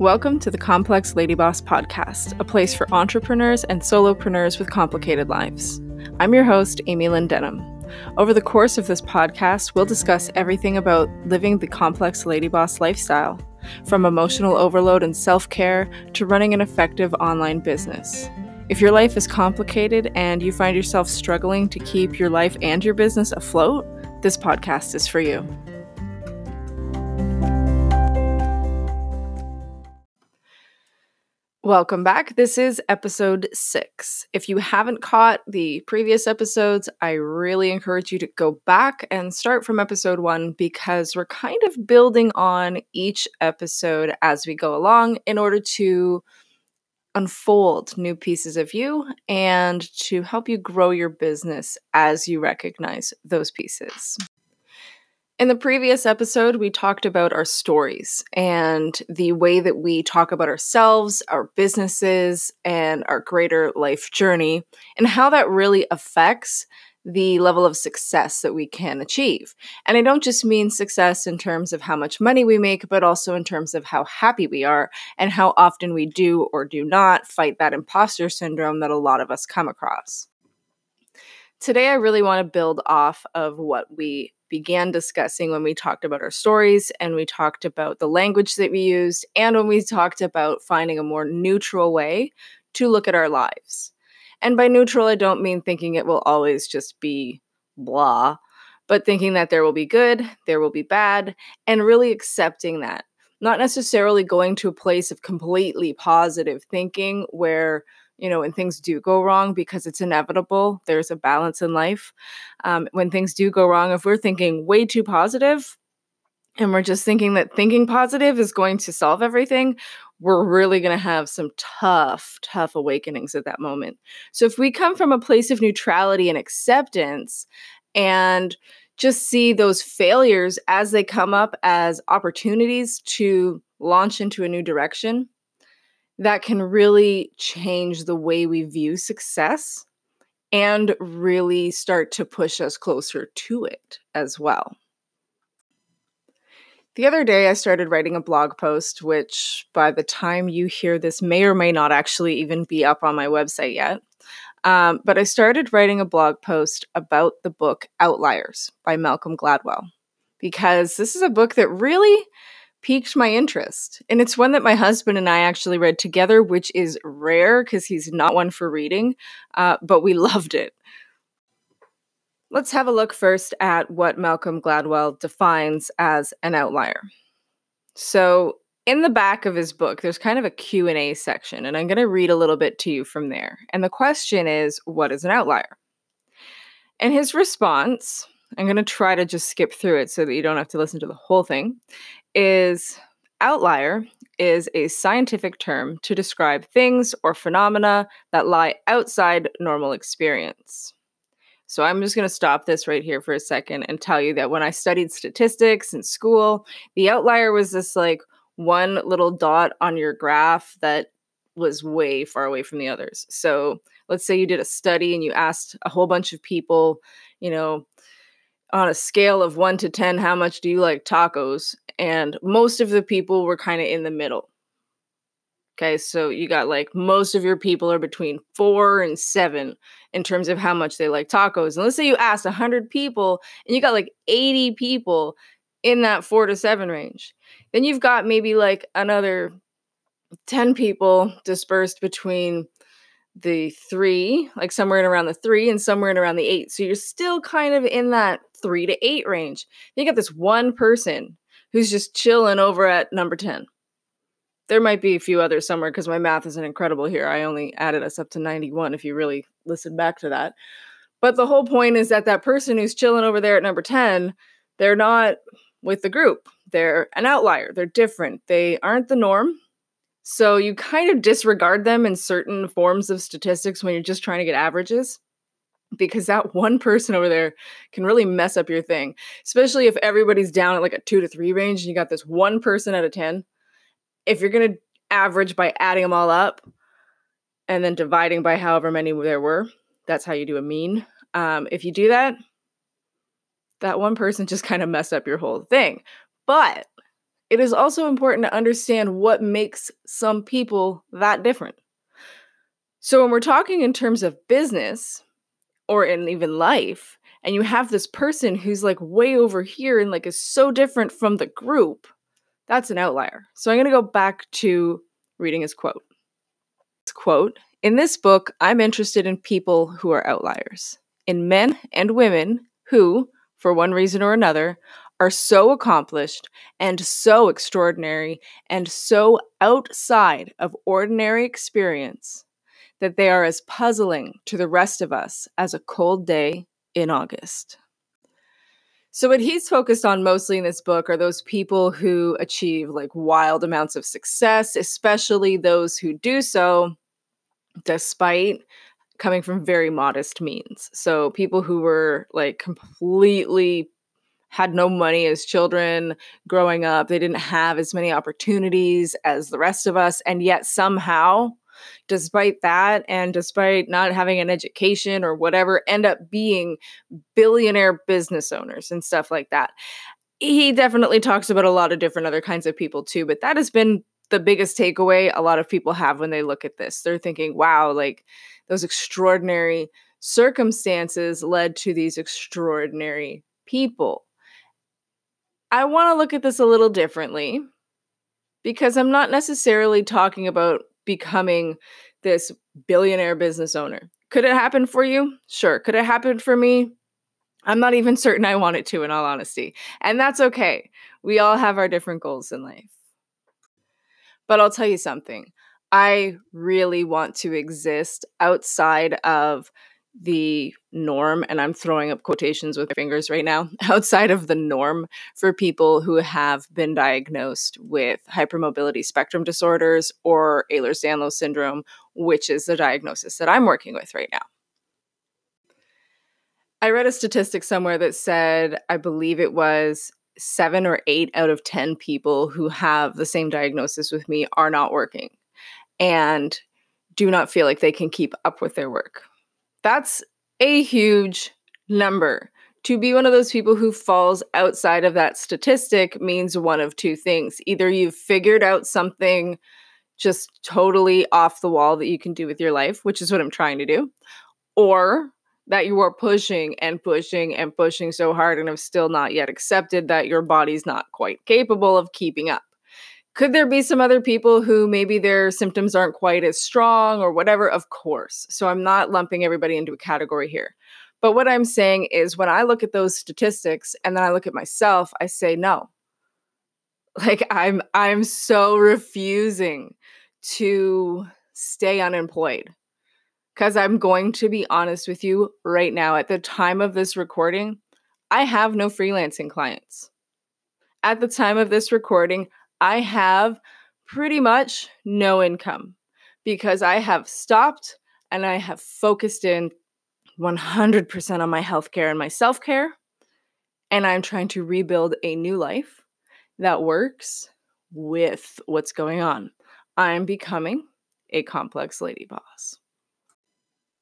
Welcome to the Complex Lady Boss podcast, a place for entrepreneurs and solopreneurs with complicated lives. I'm your host, Amy Lynn Denham. Over the course of this podcast, we'll discuss everything about living the complex lady boss lifestyle, from emotional overload and self care to running an effective online business. If your life is complicated and you find yourself struggling to keep your life and your business afloat, this podcast is for you. Welcome back. This is episode six. If you haven't caught the previous episodes, I really encourage you to go back and start from episode one because we're kind of building on each episode as we go along in order to unfold new pieces of you and to help you grow your business as you recognize those pieces. In the previous episode, we talked about our stories and the way that we talk about ourselves, our businesses, and our greater life journey, and how that really affects the level of success that we can achieve. And I don't just mean success in terms of how much money we make, but also in terms of how happy we are and how often we do or do not fight that imposter syndrome that a lot of us come across. Today, I really want to build off of what we began discussing when we talked about our stories and we talked about the language that we used and when we talked about finding a more neutral way to look at our lives. And by neutral, I don't mean thinking it will always just be blah, but thinking that there will be good, there will be bad, and really accepting that. Not necessarily going to a place of completely positive thinking where you know, when things do go wrong, because it's inevitable, there's a balance in life. Um, when things do go wrong, if we're thinking way too positive and we're just thinking that thinking positive is going to solve everything, we're really going to have some tough, tough awakenings at that moment. So if we come from a place of neutrality and acceptance and just see those failures as they come up as opportunities to launch into a new direction, that can really change the way we view success and really start to push us closer to it as well. The other day, I started writing a blog post, which by the time you hear this may or may not actually even be up on my website yet. Um, but I started writing a blog post about the book Outliers by Malcolm Gladwell because this is a book that really piqued my interest. And it's one that my husband and I actually read together, which is rare because he's not one for reading, uh, but we loved it. Let's have a look first at what Malcolm Gladwell defines as an outlier. So, in the back of his book, there's kind of a Q&A section, and I'm going to read a little bit to you from there. And the question is, what is an outlier? And his response, I'm going to try to just skip through it so that you don't have to listen to the whole thing, is outlier is a scientific term to describe things or phenomena that lie outside normal experience. So I'm just going to stop this right here for a second and tell you that when I studied statistics in school, the outlier was this like one little dot on your graph that was way far away from the others. So let's say you did a study and you asked a whole bunch of people, you know, on a scale of one to 10, how much do you like tacos? And most of the people were kind of in the middle. Okay, so you got like most of your people are between four and seven in terms of how much they like tacos. And let's say you asked 100 people and you got like 80 people in that four to seven range. Then you've got maybe like another 10 people dispersed between the three, like somewhere in around the three and somewhere in around the eight. So you're still kind of in that three to eight range. You got this one person who's just chilling over at number 10. There might be a few others somewhere because my math isn't incredible here. I only added us up to 91 if you really listen back to that. But the whole point is that that person who's chilling over there at number 10, they're not with the group. They're an outlier. They're different. They aren't the norm. So you kind of disregard them in certain forms of statistics when you're just trying to get averages because that one person over there can really mess up your thing, especially if everybody's down at like a two to three range and you got this one person out of 10. If you're going to average by adding them all up and then dividing by however many there were, that's how you do a mean. Um, if you do that, that one person just kind of messed up your whole thing. But it is also important to understand what makes some people that different. So, when we're talking in terms of business or in even life, and you have this person who's like way over here and like is so different from the group, that's an outlier. So, I'm going to go back to reading his quote. His quote In this book, I'm interested in people who are outliers, in men and women who, for one reason or another, are so accomplished and so extraordinary and so outside of ordinary experience that they are as puzzling to the rest of us as a cold day in August. So, what he's focused on mostly in this book are those people who achieve like wild amounts of success, especially those who do so despite coming from very modest means. So, people who were like completely had no money as children growing up. They didn't have as many opportunities as the rest of us. And yet, somehow, despite that, and despite not having an education or whatever, end up being billionaire business owners and stuff like that. He definitely talks about a lot of different other kinds of people too, but that has been the biggest takeaway a lot of people have when they look at this. They're thinking, wow, like those extraordinary circumstances led to these extraordinary people. I want to look at this a little differently because I'm not necessarily talking about becoming this billionaire business owner. Could it happen for you? Sure. Could it happen for me? I'm not even certain I want it to, in all honesty. And that's okay. We all have our different goals in life. But I'll tell you something I really want to exist outside of the norm, and I'm throwing up quotations with my fingers right now, outside of the norm for people who have been diagnosed with hypermobility spectrum disorders or Ehlers Danlos syndrome, which is the diagnosis that I'm working with right now. I read a statistic somewhere that said, I believe it was seven or eight out of 10 people who have the same diagnosis with me are not working and do not feel like they can keep up with their work that's a huge number. To be one of those people who falls outside of that statistic means one of two things. Either you've figured out something just totally off the wall that you can do with your life, which is what I'm trying to do, or that you are pushing and pushing and pushing so hard and have still not yet accepted that your body's not quite capable of keeping up. Could there be some other people who maybe their symptoms aren't quite as strong or whatever? Of course. So I'm not lumping everybody into a category here. But what I'm saying is when I look at those statistics and then I look at myself, I say no. Like I'm I'm so refusing to stay unemployed. Cuz I'm going to be honest with you right now at the time of this recording, I have no freelancing clients. At the time of this recording, I have pretty much no income because I have stopped and I have focused in 100% on my healthcare and my self care. And I'm trying to rebuild a new life that works with what's going on. I'm becoming a complex lady boss.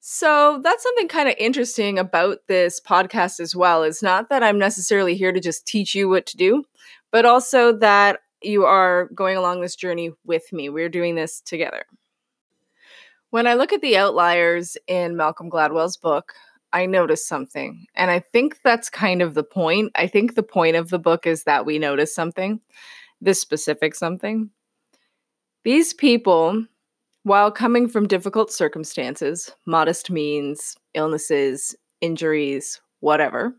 So that's something kind of interesting about this podcast as well. It's not that I'm necessarily here to just teach you what to do, but also that you are going along this journey with me. We're doing this together. When I look at the outliers in Malcolm Gladwell's book, I notice something. And I think that's kind of the point. I think the point of the book is that we notice something, this specific something. These people, while coming from difficult circumstances, modest means, illnesses, injuries, whatever,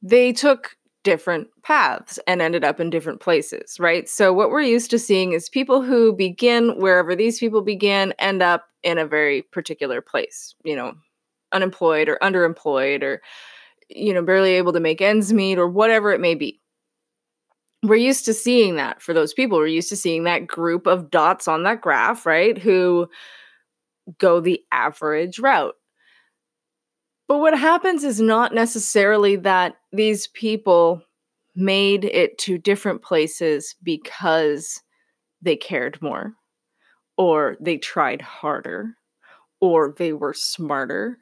they took different paths and ended up in different places, right? So, what we're used to seeing is people who begin wherever these people begin end up in a very particular place, you know, unemployed or underemployed or, you know, barely able to make ends meet or whatever it may be. We're used to seeing that for those people. We're used to seeing that group of dots on that graph, right? Who go the average route. But what happens is not necessarily that these people made it to different places because they cared more, or they tried harder, or they were smarter.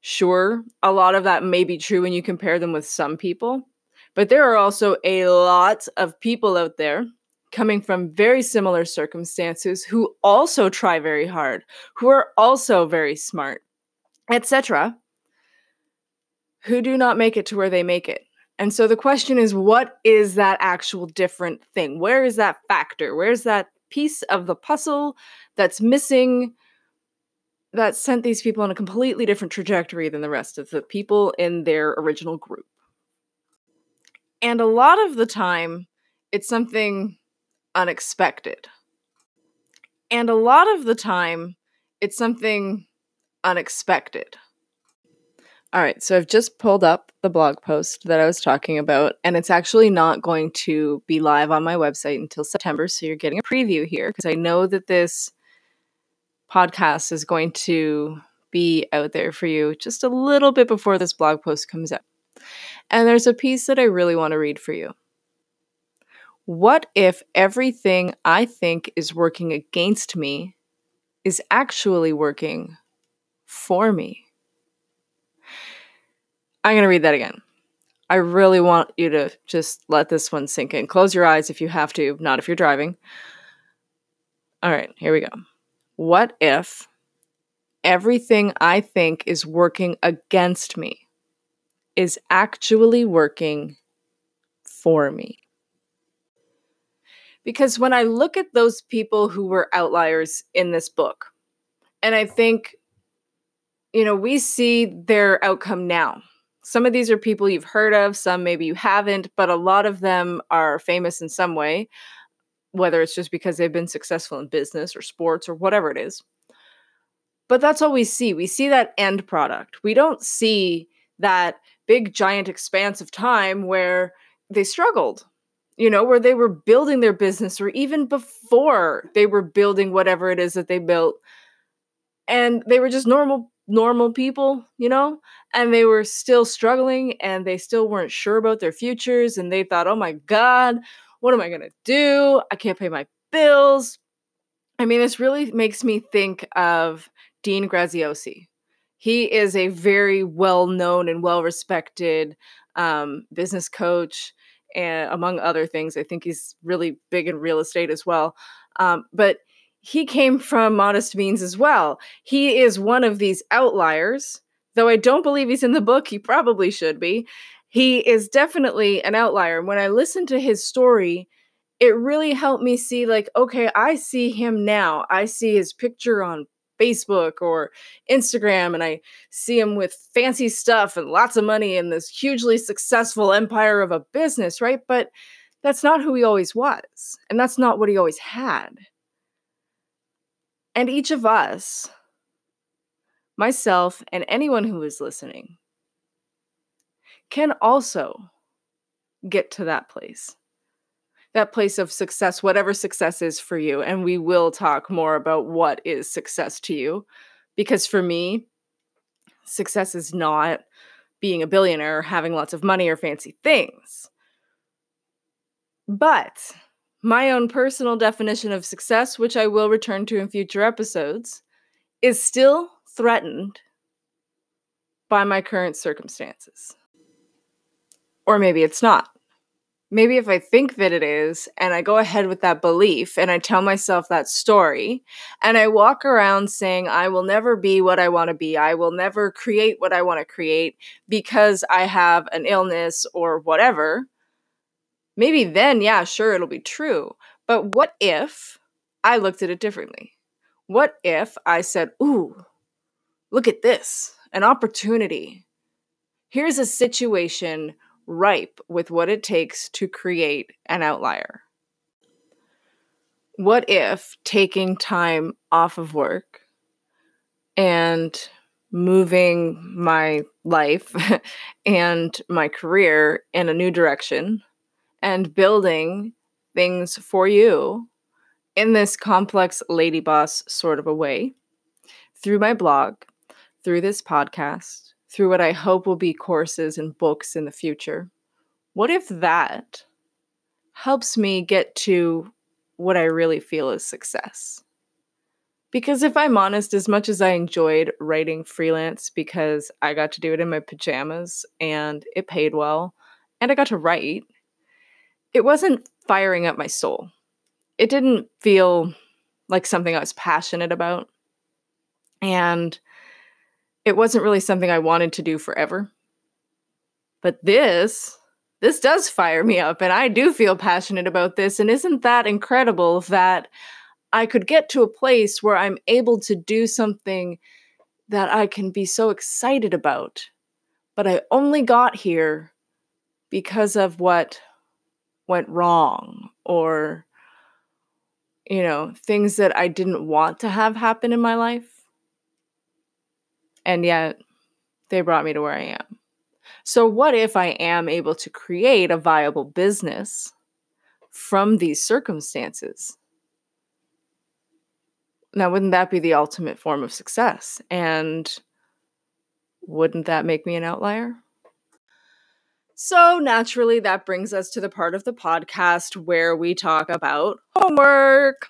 Sure, a lot of that may be true when you compare them with some people, But there are also a lot of people out there coming from very similar circumstances who also try very hard, who are also very smart, etc., who do not make it to where they make it. And so the question is what is that actual different thing? Where is that factor? Where's that piece of the puzzle that's missing that sent these people on a completely different trajectory than the rest of the people in their original group? And a lot of the time, it's something unexpected. And a lot of the time, it's something unexpected. All right, so I've just pulled up the blog post that I was talking about, and it's actually not going to be live on my website until September. So you're getting a preview here because I know that this podcast is going to be out there for you just a little bit before this blog post comes out. And there's a piece that I really want to read for you. What if everything I think is working against me is actually working for me? I'm going to read that again. I really want you to just let this one sink in. Close your eyes if you have to, not if you're driving. All right, here we go. What if everything I think is working against me is actually working for me? Because when I look at those people who were outliers in this book, and I think, you know, we see their outcome now some of these are people you've heard of, some maybe you haven't, but a lot of them are famous in some way, whether it's just because they've been successful in business or sports or whatever it is. But that's all we see. We see that end product. We don't see that big, giant expanse of time where they struggled, you know, where they were building their business or even before they were building whatever it is that they built. And they were just normal normal people, you know, and they were still struggling and they still weren't sure about their futures and they thought, "Oh my god, what am I going to do? I can't pay my bills." I mean, this really makes me think of Dean Graziosi. He is a very well-known and well-respected um, business coach, and among other things, I think he's really big in real estate as well. Um, but he came from modest means as well. He is one of these outliers, though I don't believe he's in the book. He probably should be. He is definitely an outlier. When I listened to his story, it really helped me see, like, okay, I see him now. I see his picture on Facebook or Instagram, and I see him with fancy stuff and lots of money and this hugely successful empire of a business, right? But that's not who he always was. And that's not what he always had. And each of us, myself, and anyone who is listening, can also get to that place. That place of success, whatever success is for you. And we will talk more about what is success to you. Because for me, success is not being a billionaire, having lots of money, or fancy things. But my own personal definition of success, which I will return to in future episodes, is still threatened by my current circumstances. Or maybe it's not. Maybe if I think that it is, and I go ahead with that belief, and I tell myself that story, and I walk around saying, I will never be what I want to be, I will never create what I want to create because I have an illness or whatever, maybe then, yeah, sure, it'll be true. But what if I looked at it differently? What if I said, ooh, look at this, an opportunity. Here's a situation ripe with what it takes to create an outlier. What if taking time off of work and moving my life and my career in a new direction and building things for you in this complex lady boss sort of a way through my blog, through this podcast, through what I hope will be courses and books in the future. What if that helps me get to what I really feel is success? Because if I'm honest, as much as I enjoyed writing freelance because I got to do it in my pajamas and it paid well and I got to write, it wasn't firing up my soul. It didn't feel like something I was passionate about. And it wasn't really something I wanted to do forever. But this, this does fire me up, and I do feel passionate about this. And isn't that incredible that I could get to a place where I'm able to do something that I can be so excited about? But I only got here because of what went wrong or you know, things that I didn't want to have happen in my life. And yet they brought me to where I am. So, what if I am able to create a viable business from these circumstances? Now, wouldn't that be the ultimate form of success? And wouldn't that make me an outlier? So, naturally, that brings us to the part of the podcast where we talk about homework.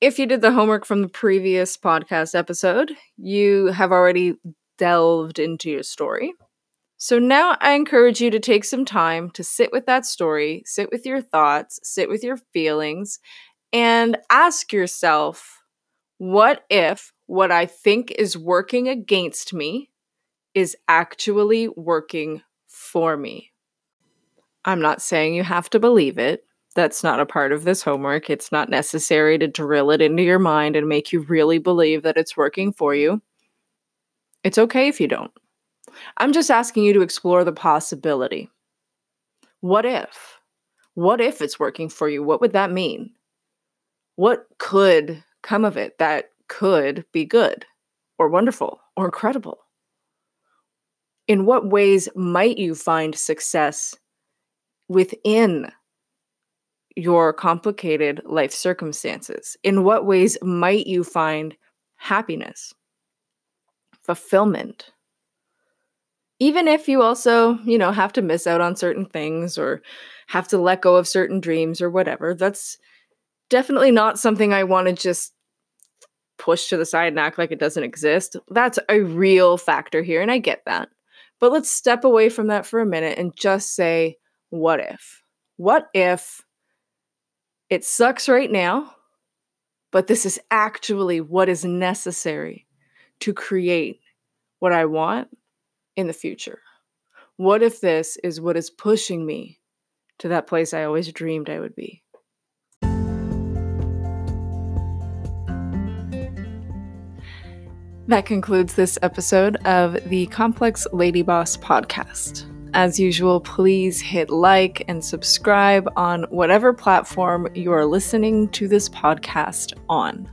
If you did the homework from the previous podcast episode, you have already delved into your story. So now I encourage you to take some time to sit with that story, sit with your thoughts, sit with your feelings, and ask yourself what if what I think is working against me is actually working for me. I'm not saying you have to believe it. That's not a part of this homework. It's not necessary to drill it into your mind and make you really believe that it's working for you. It's okay if you don't. I'm just asking you to explore the possibility. What if? What if it's working for you? What would that mean? What could come of it that could be good or wonderful or incredible? In what ways might you find success within your complicated life circumstances? In what ways might you find happiness, fulfillment? Even if you also, you know, have to miss out on certain things or have to let go of certain dreams or whatever, that's definitely not something I want to just push to the side and act like it doesn't exist. That's a real factor here, and I get that. But let's step away from that for a minute and just say, what if? What if it sucks right now, but this is actually what is necessary to create what I want in the future? What if this is what is pushing me to that place I always dreamed I would be? That concludes this episode of the Complex Lady Boss podcast. As usual, please hit like and subscribe on whatever platform you are listening to this podcast on.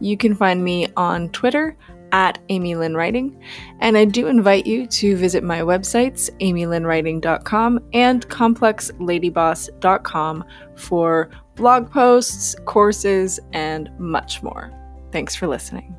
You can find me on Twitter at Amy Lynn Writing, and I do invite you to visit my websites, amylynnwriting.com and complexladyboss.com for blog posts, courses, and much more. Thanks for listening.